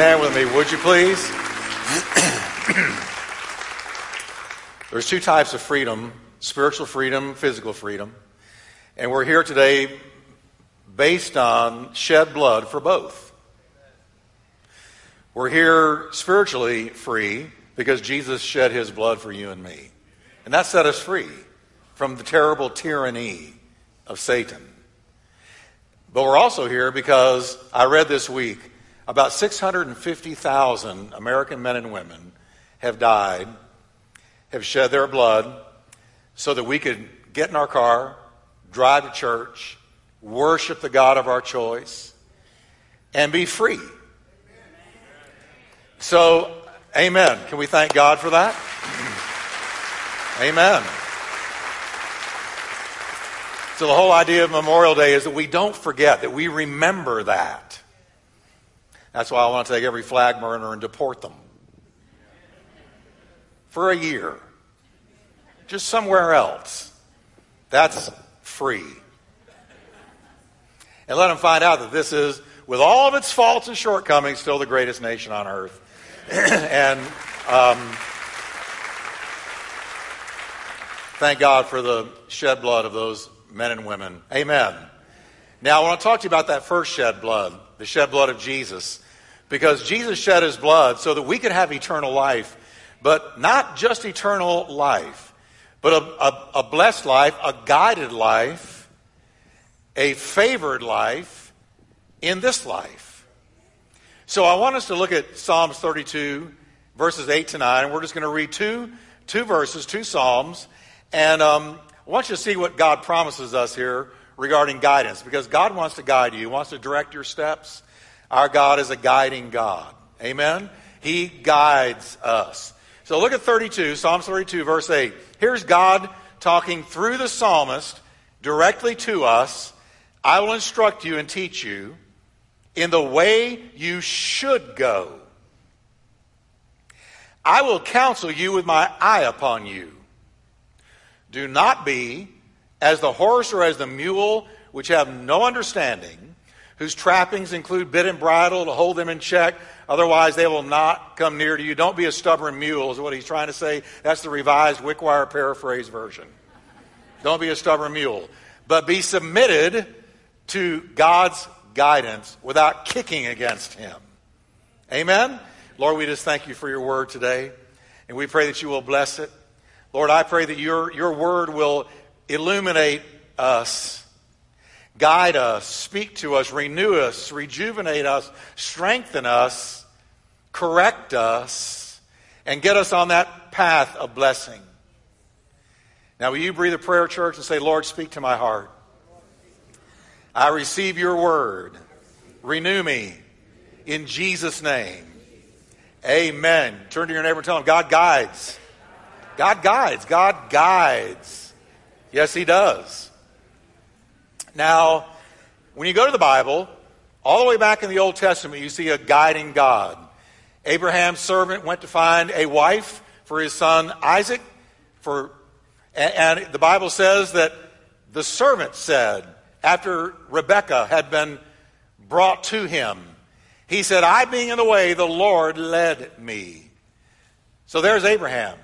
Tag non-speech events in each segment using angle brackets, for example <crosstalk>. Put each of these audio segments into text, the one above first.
Stand with me, would you please? There's two types of freedom spiritual freedom, physical freedom. And we're here today based on shed blood for both. We're here spiritually free because Jesus shed his blood for you and me. And that set us free from the terrible tyranny of Satan. But we're also here because I read this week about 650,000 American men and women have died, have shed their blood so that we could get in our car, drive to church, worship the God of our choice, and be free. So, amen. Can we thank God for that? Amen. So, the whole idea of Memorial Day is that we don't forget, that we remember that. That's why I want to take every flag burner and deport them for a year, just somewhere else. That's free. And let them find out that this is, with all of its faults and shortcomings, still the greatest nation on earth. <clears throat> and um, thank God for the shed blood of those men and women. Amen. Now, I want to talk to you about that first shed blood, the shed blood of Jesus, because Jesus shed his blood so that we could have eternal life, but not just eternal life, but a, a, a blessed life, a guided life, a favored life in this life. So I want us to look at Psalms 32, verses 8 to 9. and We're just going to read two, two verses, two Psalms, and um, I want you to see what God promises us here regarding guidance because God wants to guide you, He wants to direct your steps. Our God is a guiding God. Amen? He guides us. So look at 32, Psalms 32, verse 8. Here's God talking through the psalmist directly to us. I will instruct you and teach you in the way you should go. I will counsel you with my eye upon you. Do not be as the horse or as the mule, which have no understanding, whose trappings include bit and bridle to hold them in check. Otherwise, they will not come near to you. Don't be a stubborn mule, is what he's trying to say. That's the revised Wickwire paraphrase version. Don't be a stubborn mule. But be submitted to God's guidance without kicking against him. Amen? Lord, we just thank you for your word today. And we pray that you will bless it. Lord, I pray that your, your word will illuminate us, guide us, speak to us, renew us, rejuvenate us, strengthen us, correct us, and get us on that path of blessing. Now, will you breathe a prayer, church, and say, Lord, speak to my heart? I receive your word. Renew me in Jesus' name. Amen. Turn to your neighbor and tell him, God guides. God guides. God guides. Yes, He does. Now, when you go to the Bible, all the way back in the Old Testament, you see a guiding God. Abraham's servant went to find a wife for his son Isaac. For, and the Bible says that the servant said, after Rebekah had been brought to him, he said, I being in the way, the Lord led me. So there's Abraham.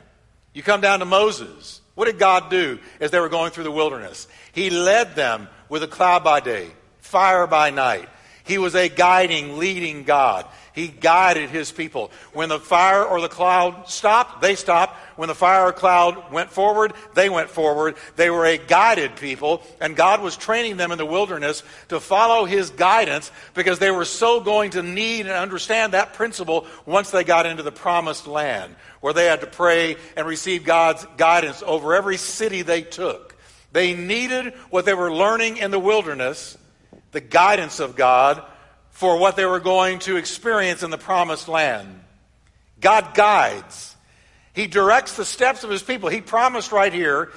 You come down to Moses. What did God do as they were going through the wilderness? He led them with a cloud by day, fire by night. He was a guiding, leading God. He guided his people. When the fire or the cloud stopped, they stopped. When the fire or cloud went forward, they went forward. They were a guided people, and God was training them in the wilderness to follow his guidance because they were so going to need and understand that principle once they got into the promised land, where they had to pray and receive God's guidance over every city they took. They needed what they were learning in the wilderness, the guidance of God for what they were going to experience in the promised land. God guides. He directs the steps of his people. He promised right here,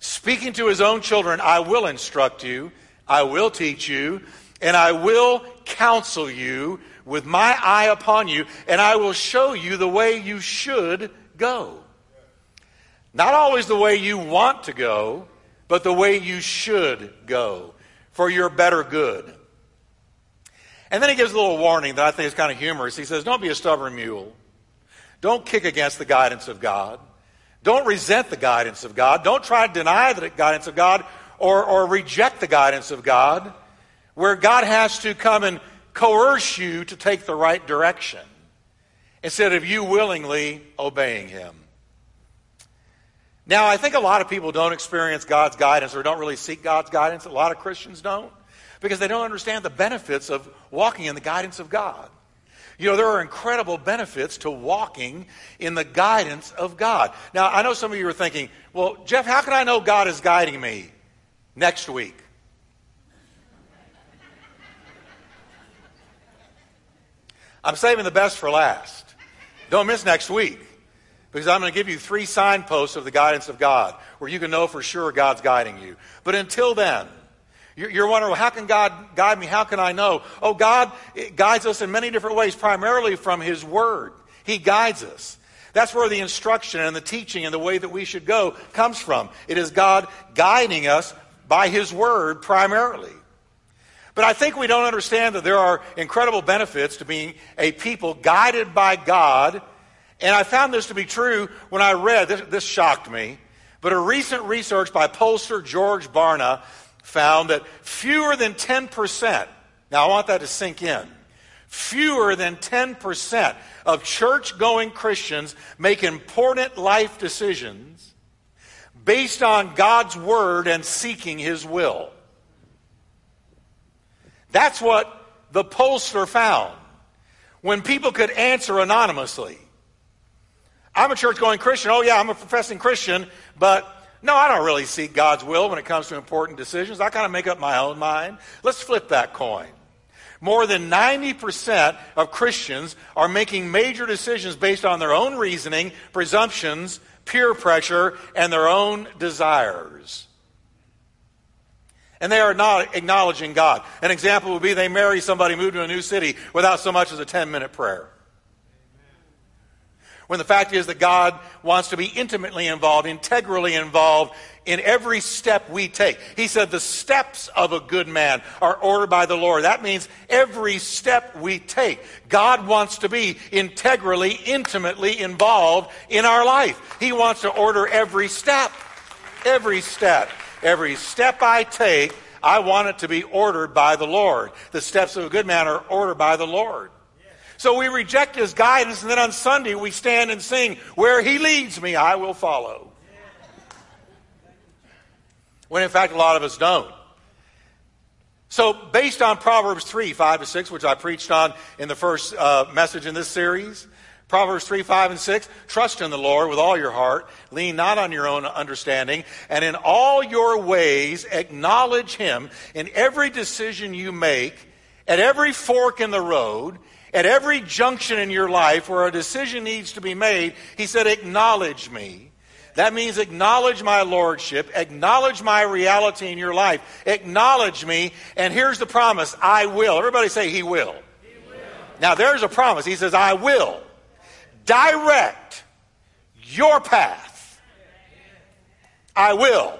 speaking to his own children, I will instruct you, I will teach you, and I will counsel you with my eye upon you, and I will show you the way you should go. Not always the way you want to go, but the way you should go for your better good. And then he gives a little warning that I think is kind of humorous. He says, Don't be a stubborn mule. Don't kick against the guidance of God. Don't resent the guidance of God. Don't try to deny the guidance of God or, or reject the guidance of God, where God has to come and coerce you to take the right direction instead of you willingly obeying Him. Now, I think a lot of people don't experience God's guidance or don't really seek God's guidance. A lot of Christians don't because they don't understand the benefits of walking in the guidance of God. You know, there are incredible benefits to walking in the guidance of God. Now, I know some of you are thinking, well, Jeff, how can I know God is guiding me next week? I'm saving the best for last. Don't miss next week because I'm going to give you three signposts of the guidance of God where you can know for sure God's guiding you. But until then, you're wondering, well, how can God guide me? How can I know? Oh, God guides us in many different ways, primarily from His Word. He guides us. That's where the instruction and the teaching and the way that we should go comes from. It is God guiding us by His Word primarily. But I think we don't understand that there are incredible benefits to being a people guided by God. And I found this to be true when I read, this, this shocked me, but a recent research by pollster George Barna found that fewer than 10%, now I want that to sink in, fewer than 10% of church going Christians make important life decisions based on God's word and seeking his will. That's what the pollster found when people could answer anonymously. I'm a church going Christian. Oh, yeah, I'm a professing Christian, but no, I don't really seek God's will when it comes to important decisions. I kind of make up my own mind. Let's flip that coin. More than 90% of Christians are making major decisions based on their own reasoning, presumptions, peer pressure, and their own desires. And they are not acknowledging God. An example would be they marry somebody, move to a new city without so much as a 10 minute prayer. When the fact is that God wants to be intimately involved, integrally involved in every step we take. He said the steps of a good man are ordered by the Lord. That means every step we take. God wants to be integrally, intimately involved in our life. He wants to order every step. Every step. Every step I take, I want it to be ordered by the Lord. The steps of a good man are ordered by the Lord. So we reject his guidance, and then on Sunday we stand and sing, Where he leads me, I will follow. When in fact, a lot of us don't. So, based on Proverbs 3, 5 to 6, which I preached on in the first uh, message in this series, Proverbs 3, 5, and 6, trust in the Lord with all your heart, lean not on your own understanding, and in all your ways acknowledge him in every decision you make, at every fork in the road, at every junction in your life where a decision needs to be made, he said, Acknowledge me. That means acknowledge my lordship, acknowledge my reality in your life, acknowledge me, and here's the promise I will. Everybody say, He will. He will. Now, there's a promise. He says, I will direct your path. I will.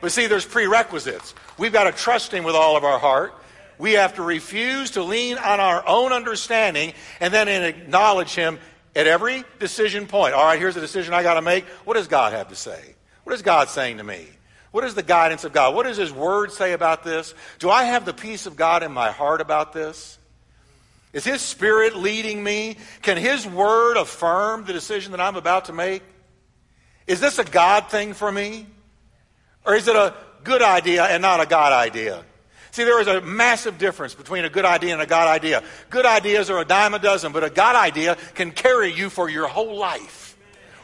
But see, there's prerequisites. We've got to trust Him with all of our heart we have to refuse to lean on our own understanding and then acknowledge Him at every decision point. All right, here's a decision I got to make. What does God have to say? What is God saying to me? What is the guidance of God? What does His Word say about this? Do I have the peace of God in my heart about this? Is His Spirit leading me? Can His Word affirm the decision that I'm about to make? Is this a God thing for me? Or is it a good idea and not a God idea? See, there is a massive difference between a good idea and a God idea. Good ideas are a dime a dozen, but a God idea can carry you for your whole life.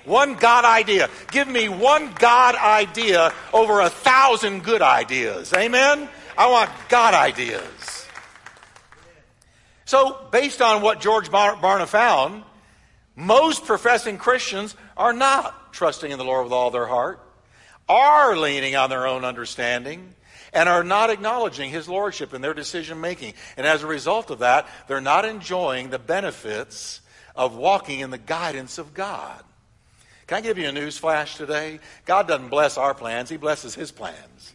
One God idea. Give me one God idea over a thousand good ideas. Amen? I want God ideas. So, based on what George Barna found, most professing Christians are not trusting in the Lord with all their heart, are leaning on their own understanding, and are not acknowledging his lordship in their decision making. And as a result of that, they're not enjoying the benefits of walking in the guidance of God. Can I give you a news flash today? God doesn't bless our plans, He blesses His plans.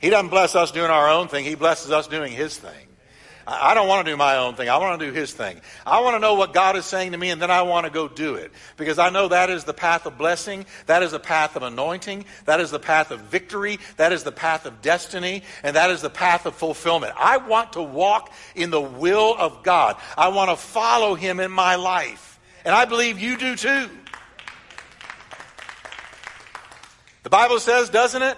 He doesn't bless us doing our own thing, He blesses us doing His thing. I don't want to do my own thing. I want to do His thing. I want to know what God is saying to me, and then I want to go do it. Because I know that is the path of blessing. That is the path of anointing. That is the path of victory. That is the path of destiny. And that is the path of fulfillment. I want to walk in the will of God. I want to follow Him in my life. And I believe you do too. The Bible says, doesn't it?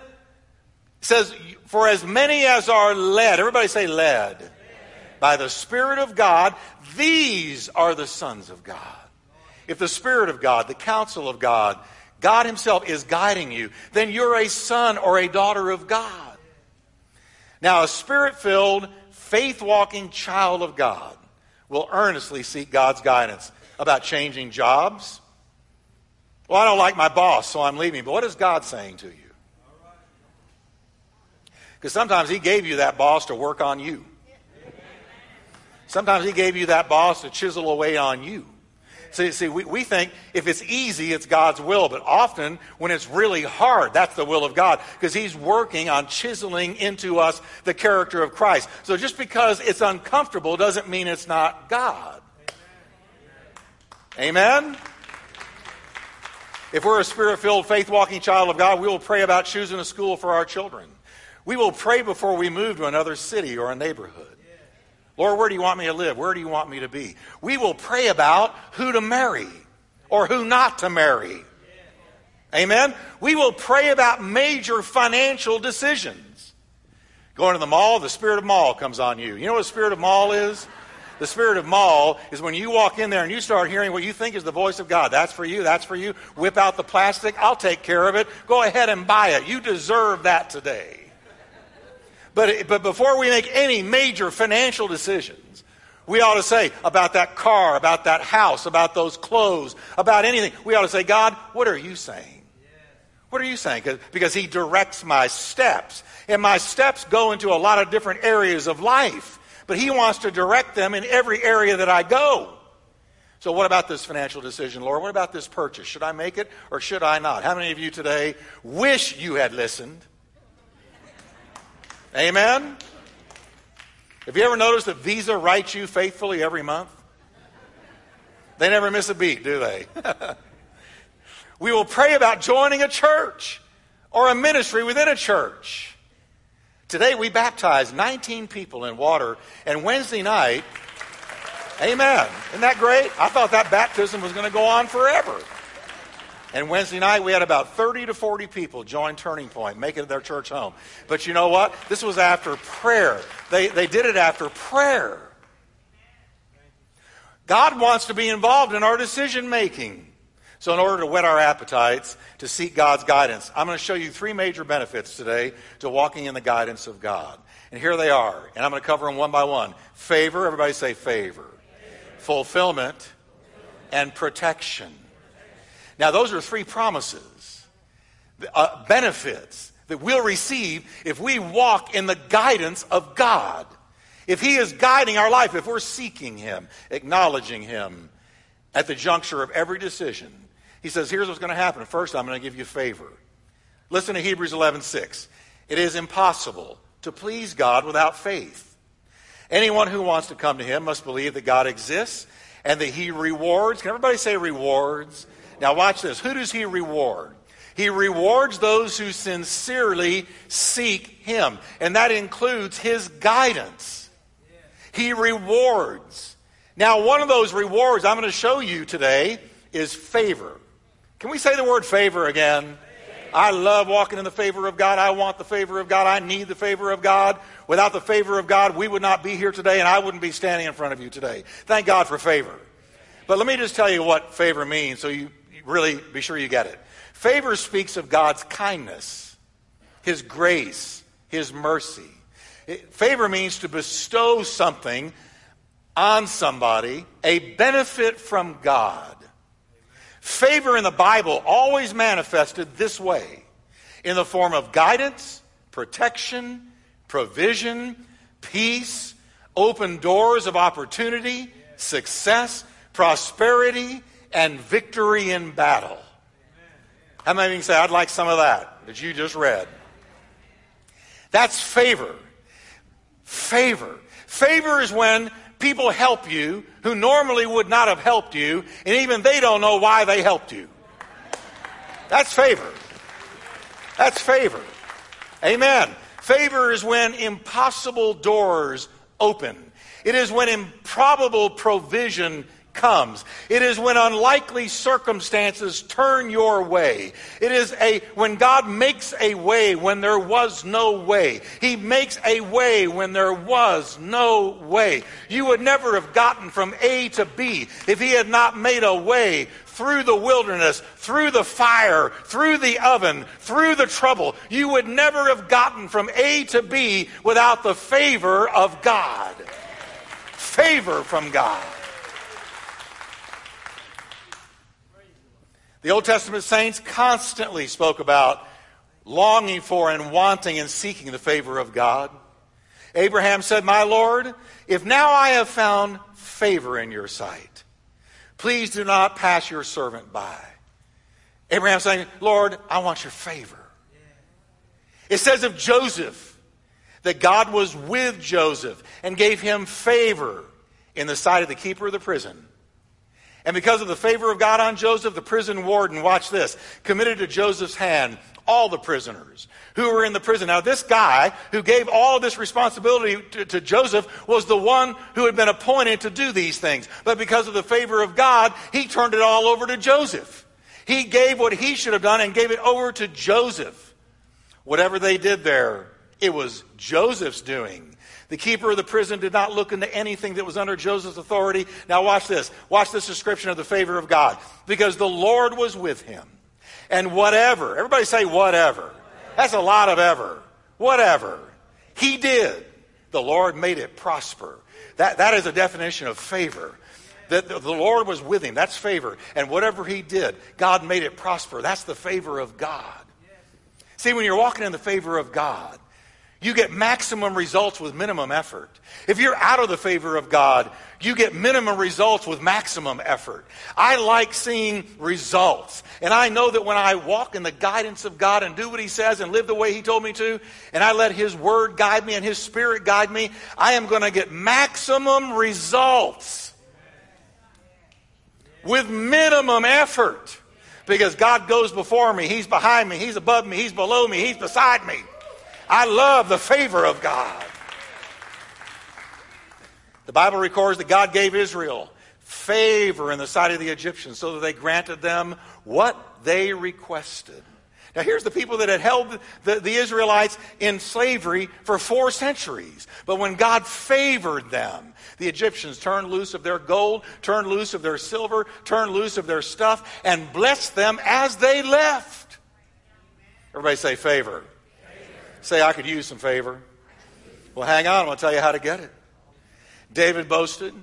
It says, for as many as are led, everybody say led, by the Spirit of God, these are the sons of God. If the Spirit of God, the counsel of God, God Himself is guiding you, then you're a son or a daughter of God. Now, a spirit filled, faith walking child of God will earnestly seek God's guidance about changing jobs. Well, I don't like my boss, so I'm leaving. But what is God saying to you? Because sometimes He gave you that boss to work on you. Sometimes He gave you that boss to chisel away on you. See, see we, we think if it's easy, it's God's will. But often, when it's really hard, that's the will of God. Because He's working on chiseling into us the character of Christ. So just because it's uncomfortable doesn't mean it's not God. Amen? If we're a spirit filled, faith walking child of God, we will pray about choosing a school for our children. We will pray before we move to another city or a neighborhood. Lord, where do you want me to live? Where do you want me to be? We will pray about who to marry or who not to marry. Amen? We will pray about major financial decisions. Going to the mall, the spirit of mall comes on you. You know what the spirit of mall is? The spirit of mall is when you walk in there and you start hearing what you think is the voice of God. That's for you. That's for you. Whip out the plastic. I'll take care of it. Go ahead and buy it. You deserve that today. But, but before we make any major financial decisions, we ought to say about that car, about that house, about those clothes, about anything, we ought to say, God, what are you saying? What are you saying? Because He directs my steps. And my steps go into a lot of different areas of life. But He wants to direct them in every area that I go. So, what about this financial decision, Lord? What about this purchase? Should I make it or should I not? How many of you today wish you had listened Amen? Have you ever noticed that Visa writes you faithfully every month? They never miss a beat, do they? <laughs> we will pray about joining a church or a ministry within a church. Today we baptized 19 people in water, and Wednesday night, amen. Isn't that great? I thought that baptism was going to go on forever. And Wednesday night, we had about 30 to 40 people join Turning Point, make it their church home. But you know what? This was after prayer. They, they did it after prayer. God wants to be involved in our decision making. So, in order to whet our appetites, to seek God's guidance, I'm going to show you three major benefits today to walking in the guidance of God. And here they are. And I'm going to cover them one by one favor, everybody say favor, fulfillment, and protection. Now, those are three promises, uh, benefits that we'll receive if we walk in the guidance of God. If He is guiding our life, if we're seeking Him, acknowledging Him at the juncture of every decision, He says, Here's what's going to happen. First, I'm going to give you favor. Listen to Hebrews 11 6. It is impossible to please God without faith. Anyone who wants to come to Him must believe that God exists and that He rewards. Can everybody say rewards? Now, watch this. Who does he reward? He rewards those who sincerely seek him, and that includes his guidance. He rewards. Now, one of those rewards I'm going to show you today is favor. Can we say the word favor again? I love walking in the favor of God. I want the favor of God. I need the favor of God. Without the favor of God, we would not be here today, and I wouldn't be standing in front of you today. Thank God for favor. But let me just tell you what favor means so you really be sure you get it. Favor speaks of God's kindness, His grace, His mercy. favor means to bestow something on somebody, a benefit from God. Favor in the Bible always manifested this way in the form of guidance, protection, provision, peace, open doors of opportunity, success, prosperity, and victory in battle. How many you say, I'd like some of that that you just read? That's favor. Favor. Favor is when people help you who normally would not have helped you, and even they don't know why they helped you. That's favor. That's favor. Amen. Favor is when impossible doors open. It is when improbable provision comes. It is when unlikely circumstances turn your way. It is a when God makes a way when there was no way. He makes a way when there was no way. You would never have gotten from A to B if he had not made a way through the wilderness, through the fire, through the oven, through the trouble. You would never have gotten from A to B without the favor of God. Favor from God. The Old Testament saints constantly spoke about longing for and wanting and seeking the favor of God. Abraham said, My Lord, if now I have found favor in your sight, please do not pass your servant by. Abraham saying, Lord, I want your favor. It says of Joseph that God was with Joseph and gave him favor in the sight of the keeper of the prison. And because of the favor of God on Joseph, the prison warden, watch this, committed to Joseph's hand all the prisoners who were in the prison. Now, this guy who gave all this responsibility to, to, Joseph was the one who had been appointed to do these things. But because of the favor of God, he turned it all over to Joseph. He gave what he should have done and gave it over to Joseph. Whatever they did there, it was Joseph's doing. The keeper of the prison did not look into anything that was under Joseph's authority. Now, watch this. Watch this description of the favor of God. Because the Lord was with him. And whatever, everybody say whatever. That's a lot of ever. Whatever. He did. The Lord made it prosper. That, that is a definition of favor. That the, the Lord was with him. That's favor. And whatever he did, God made it prosper. That's the favor of God. See, when you're walking in the favor of God, you get maximum results with minimum effort. If you're out of the favor of God, you get minimum results with maximum effort. I like seeing results. And I know that when I walk in the guidance of God and do what He says and live the way He told me to, and I let His Word guide me and His Spirit guide me, I am going to get maximum results with minimum effort. Because God goes before me, He's behind me, He's above me, He's below me, He's beside me. I love the favor of God. The Bible records that God gave Israel favor in the sight of the Egyptians so that they granted them what they requested. Now, here's the people that had held the, the, Israelites in slavery for four centuries. But when God favored them, the Egyptians turned loose of their gold, turned loose of their silver, turned loose of their stuff, and blessed them as they left. Everybody say favor. Say, I could use some favor. Well, hang on, I'm going to tell you how to get it. David boasted,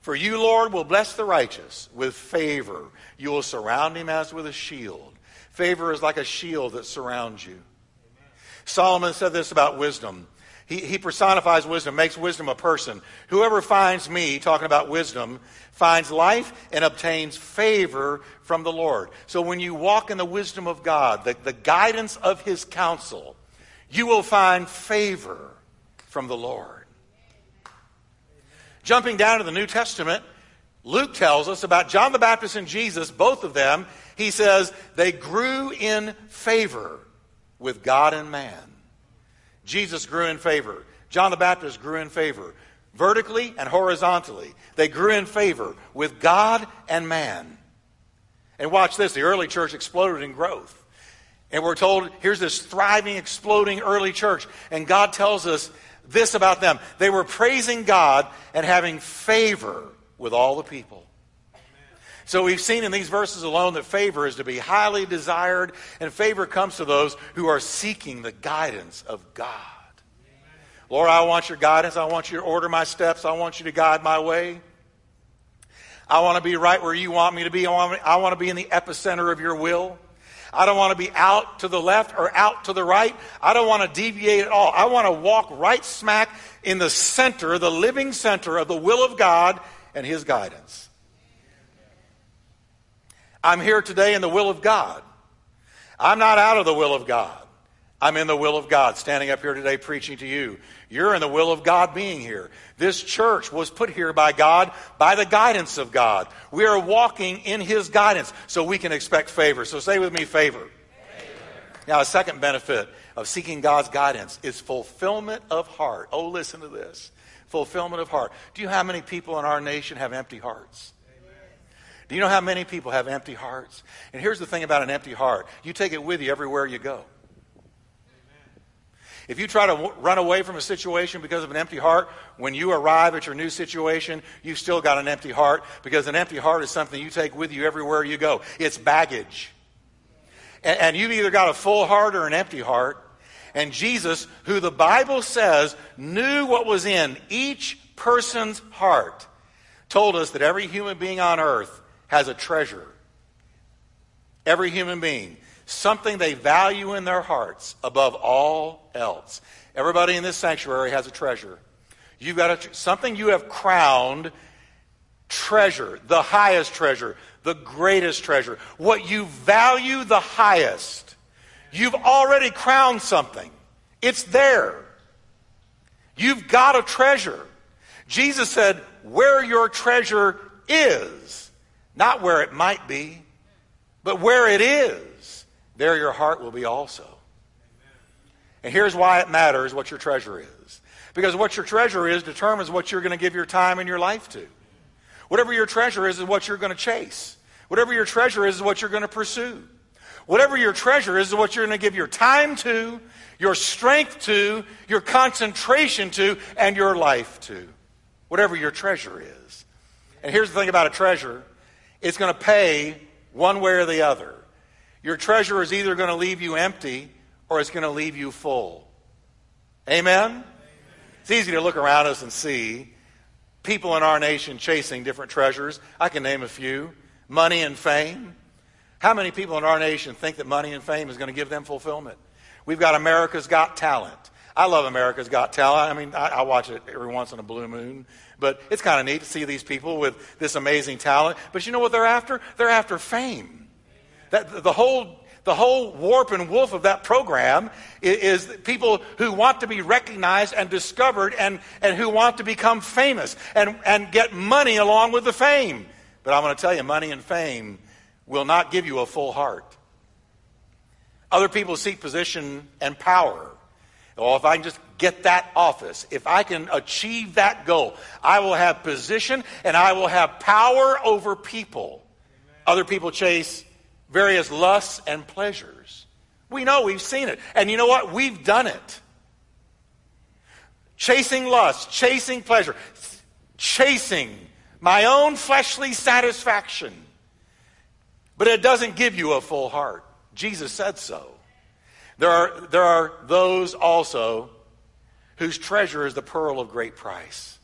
For you, Lord, will bless the righteous with favor. You will surround him as with a shield. Favor is like a shield that surrounds you. Solomon said this about wisdom. He, he personifies wisdom, makes wisdom a person. Whoever finds me, talking about wisdom, finds life and obtains favor from the Lord. So when you walk in the wisdom of God, the, the guidance of his counsel, you will find favor from the Lord. Jumping down to the New Testament, Luke tells us about John the Baptist and Jesus, both of them. He says they grew in favor with God and man. Jesus grew in favor. John the Baptist grew in favor. Vertically and horizontally, they grew in favor with God and man. And watch this the early church exploded in growth. And we're told here's this thriving, exploding early church. And God tells us this about them they were praising God and having favor with all the people. So we've seen in these verses alone that favor is to be highly desired, and favor comes to those who are seeking the guidance of God. Lord, I want your guidance. I want you to order my steps. I want you to guide my way. I want to be right where you want me to be. I want, I want to be in the epicenter of your will. I don't want to be out to the left or out to the right. I don't want to deviate at all. I want to walk right smack in the center, the living center of the will of God and His guidance. I'm here today in the will of God. I'm not out of the will of God. I'm in the will of God, standing up here today preaching to you. You're in the will of God being here. This church was put here by God, by the guidance of God. We are walking in His guidance, so we can expect favor. So say with me, favor. favor. Now, a second benefit of seeking God's guidance is fulfillment of heart. Oh, listen to this fulfillment of heart. Do you know how many people in our nation have empty hearts? Do you know how many people have empty hearts? And here's the thing about an empty heart you take it with you everywhere you go. If you try to w- run away from a situation because of an empty heart, when you arrive at your new situation, you've still got an empty heart because an empty heart is something you take with you everywhere you go. It's baggage. And, and you've either got a full heart or an empty heart. And Jesus, who the Bible says knew what was in each person's heart, told us that every human being on earth has a treasure. Every human being something they value in their hearts above all else. Everybody in this sanctuary has a treasure. You've got a, something you have crowned treasure, the highest treasure, the greatest treasure, what you value the highest. You've already crowned something. It's there. You've got a treasure. Jesus said, where your treasure is, not where it might be, but where it is there your heart will be also. And here's why it matters what your treasure is. Because what your treasure is determines what you're going to give your time and your life to. Whatever your treasure is, is what you're going to chase. Whatever your treasure is, is what you're going to pursue. Whatever your treasure is, is what you're going to give your time to, your strength to, your concentration to, and your life to. Whatever your treasure is. And here's the thing about a treasure it's going to pay one way or the other. Your treasure is either going to leave you empty or it's going to leave you full. Amen? It's easy to look around us and see people in our nation chasing different treasures. I can name a few money and fame. How many people in our nation think that money and fame is going to give them fulfillment? We've got America's Got Talent. I love America's Got Talent. I mean, I, I watch it every once in a blue moon. But it's kind of neat to see these people with this amazing talent. But you know what they're after? They're after fame. That, the, whole, the whole warp and woof of that program is, people who want to be recognized and discovered and, and who want to become famous and, and get money along with the fame. But I'm going to tell you, money and fame will not give you a full heart. Other people seek position and power. Well, if I can just get that office, if I can achieve that goal, I will have position and I will have power over people. Other people chase various lusts and pleasures. We know, we've seen it. And you know what? We've done it. Chasing lust, chasing pleasure, chasing my own fleshly satisfaction. But it doesn't give you a full heart. Jesus said so. There are, there are those also whose treasure is the pearl of great price.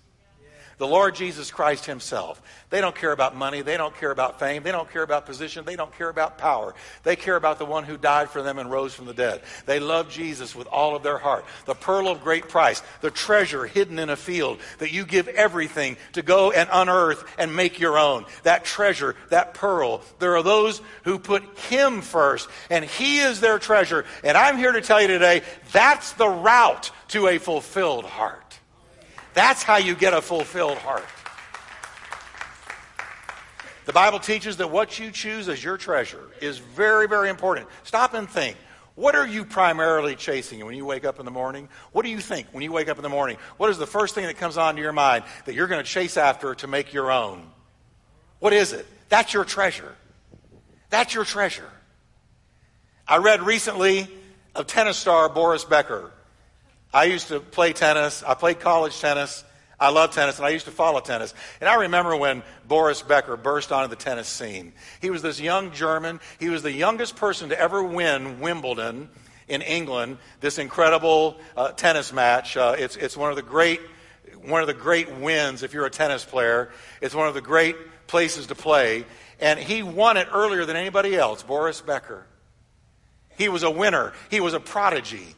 The Lord Jesus Christ Himself. They don't care about money. They don't care about fame. They don't care about position. They don't care about power. They care about the one who died for them and rose from the dead. They love Jesus with all of their heart. The pearl of great price, the treasure hidden in a field that you give everything to go and unearth and make your own. That treasure, that pearl. There are those who put Him first, and He is their treasure. And I'm here to tell you today that's the route to a fulfilled heart. That's how you get a fulfilled heart. The Bible teaches that what you choose as your treasure is very, very important. Stop and think. What are you primarily chasing when you wake up in the morning? What do you think when you wake up in the morning? What is the first thing that comes onto your mind that you're going to chase after to make your own? What is it? That's your treasure. That's your treasure. I read recently of tennis star Boris Becker. I used to play tennis. I played college tennis. I love tennis, and I used to follow tennis. And I remember when Boris Becker burst onto the tennis scene. He was this young German. He was the youngest person to ever win Wimbledon in England. This incredible uh, tennis match. Uh, it's it's one of the great one of the great wins if you're a tennis player. It's one of the great places to play. And he won it earlier than anybody else. Boris Becker. He was a winner. He was a prodigy.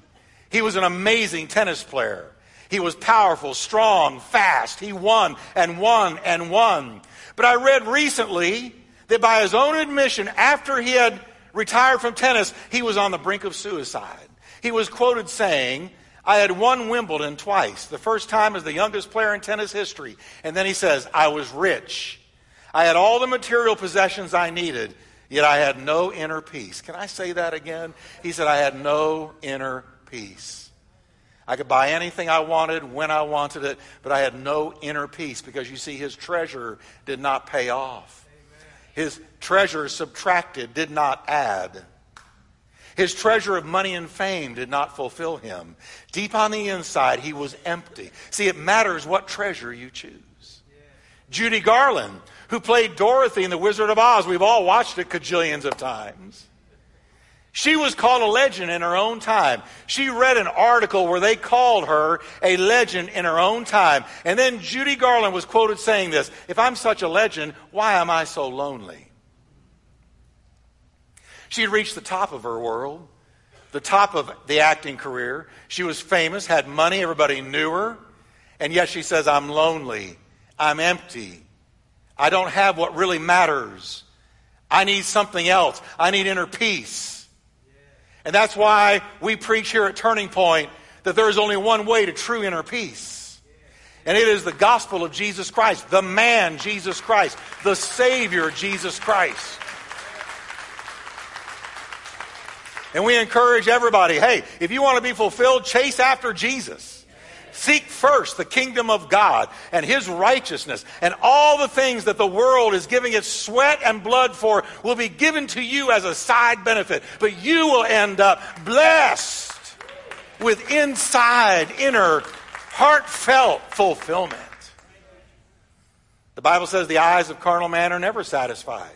He was an amazing tennis player. He was powerful, strong, fast. He won and won and won. But I read recently that by his own admission, after he had retired from tennis, he was on the brink of suicide. He was quoted saying, I had won Wimbledon twice, the first time as the youngest player in tennis history. And then he says, I was rich. I had all the material possessions I needed, yet I had no inner peace. Can I say that again? He said, I had no inner peace. I could buy anything I wanted when I wanted it, but I had no inner peace because you see, his treasure did not pay off. His treasure subtracted, did not add. His treasure of money and fame did not fulfill him. Deep on the inside, he was empty. See, it matters what treasure you choose. Judy Garland, who played Dorothy in The Wizard of Oz, we've all watched it cajillions of times. She was called a legend in her own time. She read an article where they called her a legend in her own time. And then Judy Garland was quoted saying this If I'm such a legend, why am I so lonely? She had reached the top of her world, the top of the acting career. She was famous, had money, everybody knew her. And yet she says, I'm lonely. I'm empty. I don't have what really matters. I need something else. I need inner peace. And that's why we preach here at Turning Point that there is only one way to true inner peace. And it is the gospel of Jesus Christ, the man Jesus Christ, the Savior Jesus Christ. And we encourage everybody hey, if you want to be fulfilled, chase after Jesus. Seek first the kingdom of God and his righteousness, and all the things that the world is giving its sweat and blood for will be given to you as a side benefit. But you will end up blessed with inside, inner, heartfelt fulfillment. The Bible says the eyes of carnal man are never satisfied.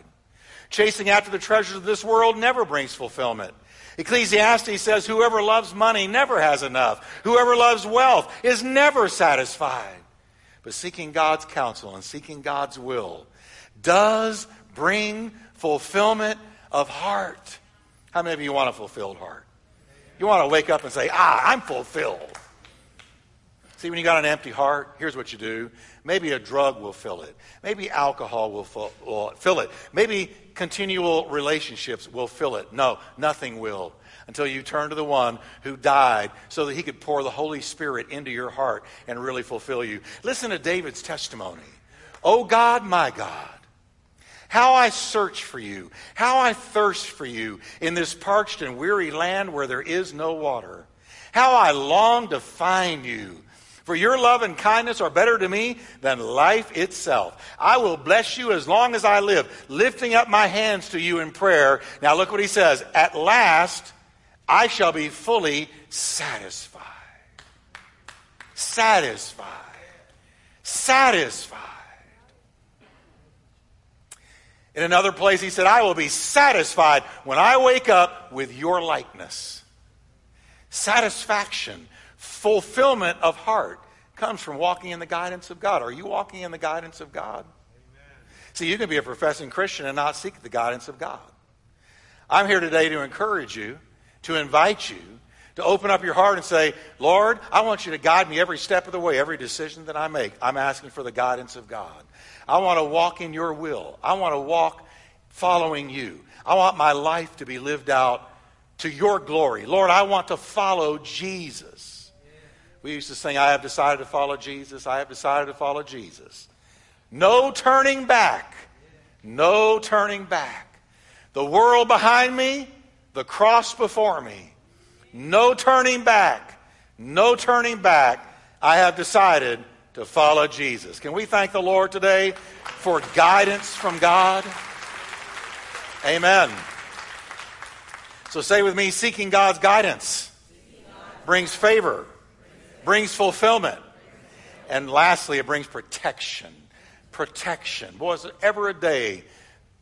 Chasing after the treasures of this world never brings fulfillment. Ecclesiastes says, Whoever loves money never has enough. Whoever loves wealth is never satisfied. But seeking God's counsel and seeking God's will does bring fulfillment of heart. How many of you want a fulfilled heart? You want to wake up and say, Ah, I'm fulfilled. See, when you got an empty heart, here's what you do. Maybe a drug will fill it. Maybe alcohol will fill, it. Maybe continual relationships will fill it. No, nothing will until you turn to the one who died so that he could pour the Holy Spirit into your heart and really fulfill you. Listen to David's testimony. Oh God, my God, how I search for you, how I thirst for you in this parched and weary land where there is no water. How I long to find you. For your love and kindness are better to me than life itself. I will bless you as long as I live, lifting up my hands to you in prayer. Now look what he says. At last, I shall be fully satisfied. Satisfied. Satisfied. In another place, he said, I will be satisfied when I wake up with your likeness. Satisfaction fulfillment of heart comes from walking in the guidance of God. Are you walking in the guidance of God? Amen. See, you can be a professing Christian and not seek the guidance of God. I'm here today to encourage you, to invite you to open up your heart and say, Lord, I want you to guide me every step of the way, every decision that I make. I'm asking for the guidance of God. I want to walk in your will. I want to walk following you. I want my life to be lived out to your glory. Lord, I want to follow Jesus. We used to sing, I have decided to follow Jesus. I have decided to follow Jesus. No turning back. No turning back. The world behind me, the cross before me. No turning back. No turning back. I have decided to follow Jesus. Can we thank the Lord today for guidance from God? Amen. So say with me seeking God's guidance brings favor brings fulfillment. And lastly, it brings protection. Protection. Boy, is there ever a day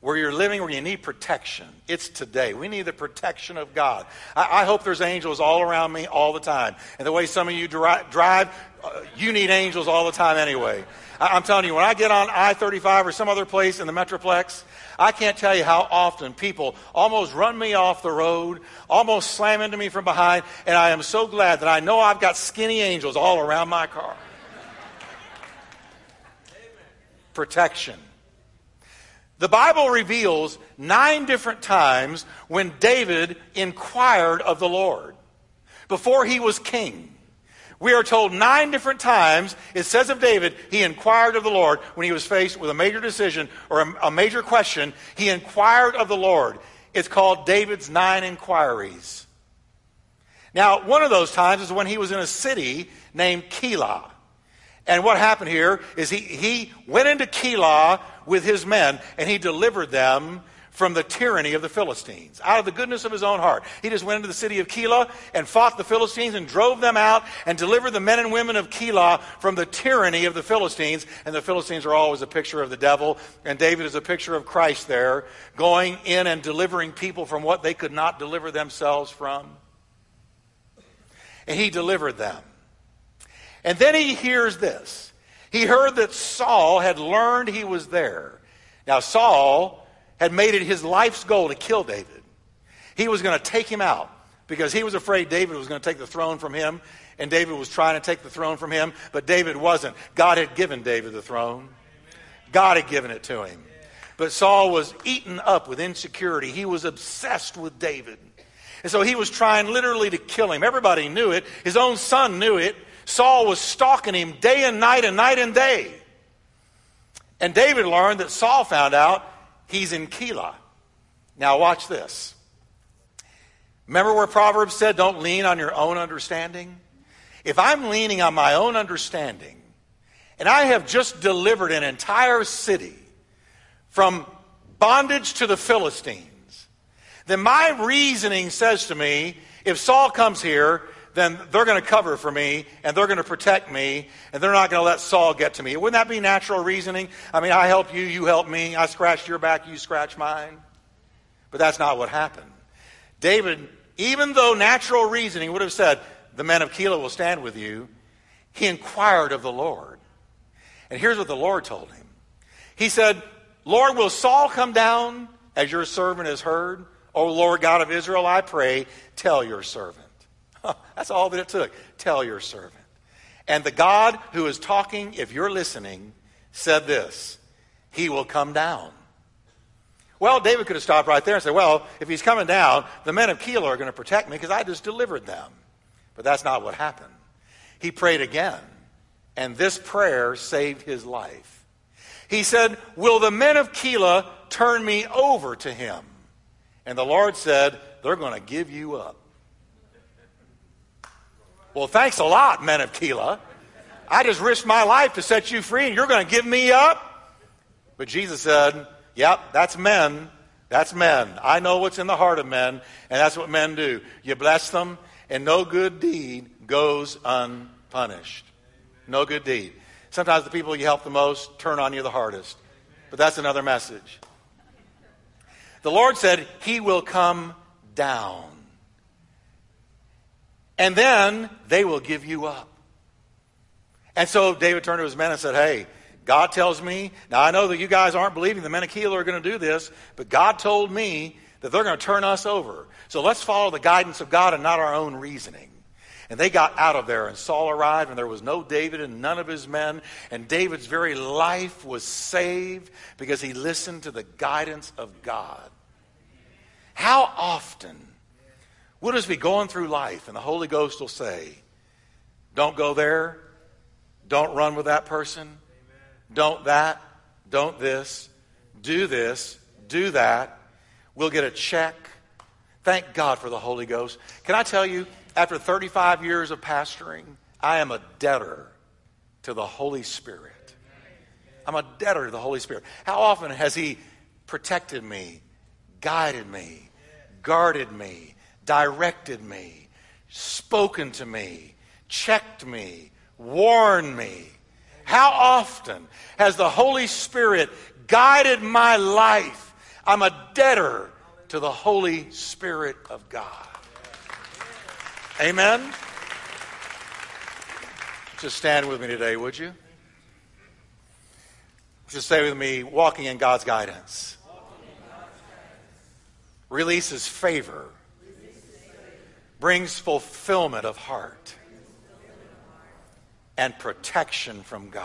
where you're living where you need protection? It's today. We need the protection of God. I, I hope there's angels all around me all the time. And the way some of you dri- drive, uh, you need angels all the time anyway. I, I'm telling you, when I get on I 35 or some other place in the Metroplex, I can't tell you how often people almost run me off the road, almost slam into me from behind, and I am so glad that I know I've got skinny angels all around my car. Protection. The Bible reveals nine different times when David inquired of the Lord. before he was king. We are told nine different times, it says of David, he inquired of the Lord when he was faced with a major decision or a, a major question. He inquired of the Lord. It's called David's nine inquiries. Now, one of those times is when he was in a city named Keilah. And what happened here is he, he went into Keilah with his men and he delivered them from the tyranny of the Philistines. Out of the goodness of his own heart. He just went into the city of Keilah and fought the Philistines and drove them out and delivered the men and women of Keilah from the tyranny of the Philistines. And the Philistines are always a picture of the devil. And David is a picture of Christ there, going in and delivering people from what they could not deliver themselves from. And he delivered them. And then he hears this. He heard that Saul had learned he was there. Now, Saul had made it his life's goal to kill David. He was going to take him out because he was afraid David was going to take the throne from him, and David was trying to take the throne from him, but David wasn't. God had given David the throne, God had given it to him. But Saul was eaten up with insecurity. He was obsessed with David. And so he was trying literally to kill him. Everybody knew it. His own son knew it. Saul was stalking him day and night and night and day. And David learned that Saul found out He's in Keilah. Now, watch this. Remember where Proverbs said, don't lean on your own understanding? If I'm leaning on my own understanding, and I have just delivered an entire city from bondage to the Philistines, then my reasoning says to me, if Saul comes here, then they're going to cover for me and they're going to protect me and they're not going to let Saul get to me. Wouldn't that be natural reasoning? I mean, I help you, you help me. I scratch your back, you scratch mine. But that's not what happened. David, even though natural reasoning would have said, the men of Keilah will stand with you, he inquired of the Lord. And here's what the Lord told him. He said, Lord, will Saul come down as your servant has heard? O Lord God of Israel, I pray, tell your servant. <laughs> That's all that it took. Tell your servant. And the God who is talking, if you're listening, said this He will come down. Well, David could have stopped right there and said, Well, if he's coming down, the men of Keilah are going to protect me because I just delivered them. But that's not what happened. He prayed again, and this prayer saved his life. He said, Will the men of Keilah turn me over to him? And the Lord said, They're going to give you up. Well, thanks a lot, men of Keilah. I just risked my life to set you free, and you're going to give me up? But Jesus said, Yep, that's men. That's men. I know what's in the heart of men, and that's what men do. You bless them, and no good deed goes unpunished. No good deed. Sometimes the people you help the most turn on you the hardest. But that's another message. The Lord said, He will come down and then they will give you up. And so David turned to his men and said, Hey, God tells me, now I know that you guys aren't believing the men of Keilah are going to do this, but God told me that they're going to turn us over. So let's follow the guidance of God and not our own reasoning. And they got out of there, and Saul arrived, and there was no David and none of his men. And David's very life was saved because he listened to the guidance of God. How often We'll just be going through life, and the Holy Ghost will say, Don't go there. Don't run with that person. Amen. Don't that. Don't this. Do this. Do that. We'll get a check. Thank God for the Holy Ghost. Can I tell you, after 35 years of pastoring, I am a debtor to the Holy Spirit. I'm a debtor to the Holy Spirit. How often has He protected me, guided me, guarded me, directed me, spoken to me, checked me, warned me. How often has the Holy Spirit guided my life? I'm a debtor to the Holy Spirit of God. Amen? Just stand with me today, would you? Just say with me, walking in God's guidance. Releases favor brings fulfillment of heart and protection from God.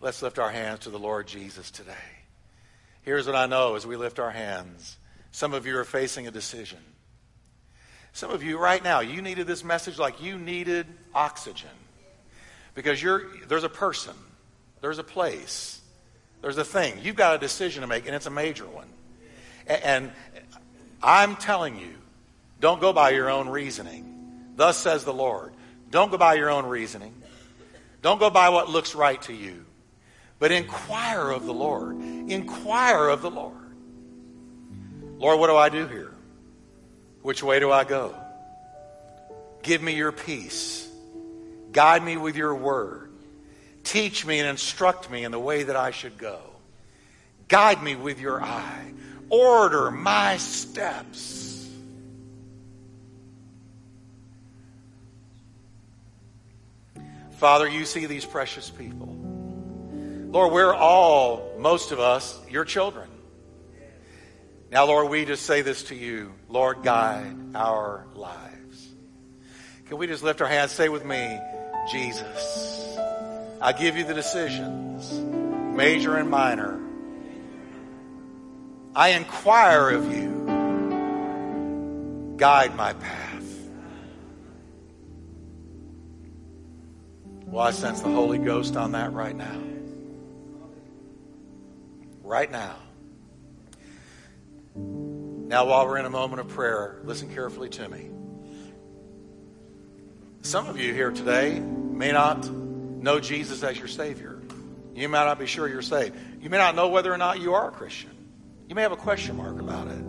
Let's lift our hands to the Lord Jesus today. Here's what I know as we lift our hands. Some of you are facing a decision. Some of you right now, you needed this message like you needed oxygen. Because there's a person, there's a place, there's a thing. You've got a decision to make, and it's a major one. And, and I'm telling you, don't go by your own reasoning. Thus says the Lord. Don't go by your own reasoning. Don't go by what looks right to you. But inquire of the Lord. Inquire of the Lord. Lord, what do I do here? Which way do I go? Give me your peace. Guide me with your word. Teach me and instruct me in the way that I should go. Guide me with your eye. Order my steps. Father, you see these precious people. Lord, we're all, most of us, your children. Now, Lord, we just say this to you. Lord, guide our lives. Can we just lift our hands? Say with me, Jesus. I give you the decisions, major and minor. I inquire of you. Guide my path. Well, I sense the Holy Ghost on that right now. Right now. Now, while we're in a moment of prayer, listen carefully to me. Some of you here today may not know Jesus as your Savior. You may not be sure you're saved. You may not know whether or not you are a Christian. You may have a question mark about it.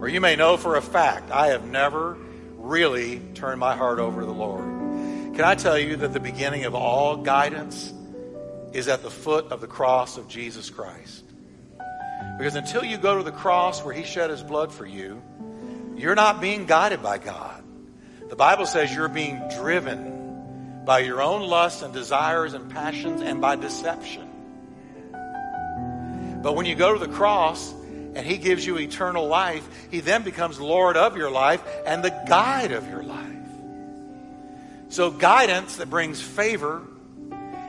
Or you may know for a fact, I have never really turned my heart over to the Lord. Can I tell you that the beginning of all guidance is at the foot of the cross of Jesus Christ? Because until you go to the cross where he shed his blood for you, you're not being guided by God. The Bible says you're being driven by your own lusts and desires and passions and by deception. But when you go to the cross and he gives you eternal life, he then becomes Lord of your life and the guide of your life. So, guidance that brings favor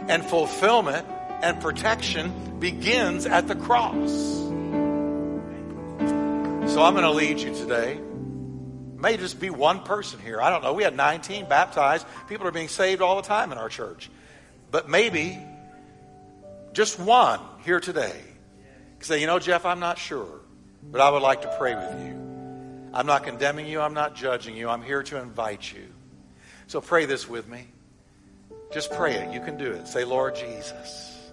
and fulfillment and protection begins at the cross. So I'm going to lead you today. May just be one person here. I don't know. We had 19 baptized. People are being saved all the time in our church. But maybe just one here today. Say, you know, Jeff, I'm not sure, but I would like to pray with you. I'm not condemning you. I'm not judging you. I'm here to invite you. So pray this with me. Just pray it. You can do it. Say, Lord Jesus,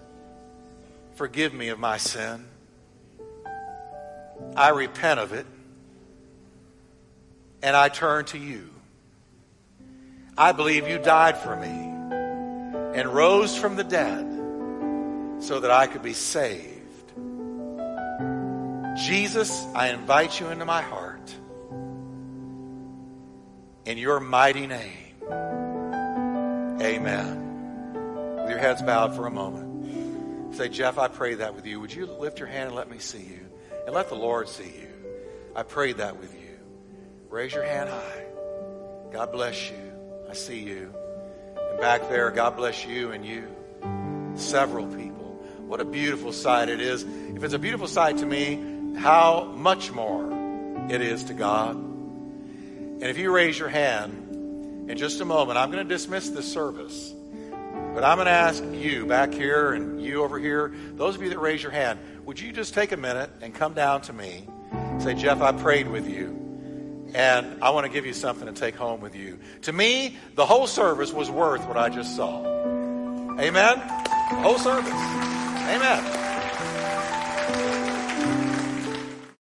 forgive me of my sin. I repent of it and I turn to you. I believe you died for me and rose from the dead so that I could be saved. Jesus, I invite you into my heart. In your mighty name. Amen. With your heads bowed for a moment. Say, Jeff, I pray that with you. Would you lift your hand and let me see you? And let the Lord see you. I prayed that with you. Raise your hand high. God bless you. I see you. And back there, God bless you and you. Several people. What a beautiful sight it is. If it's a beautiful sight to me, how much more it is to God. And if you raise your hand in just a moment, I'm going to dismiss this service. But I'm going to ask you back here and you over here, those of you that raise your hand, would you just take a minute and come down to me? Say, Jeff, I prayed with you. And I want to give you something to take home with you. To me, the whole service was worth what I just saw. Amen? The whole service. Amen.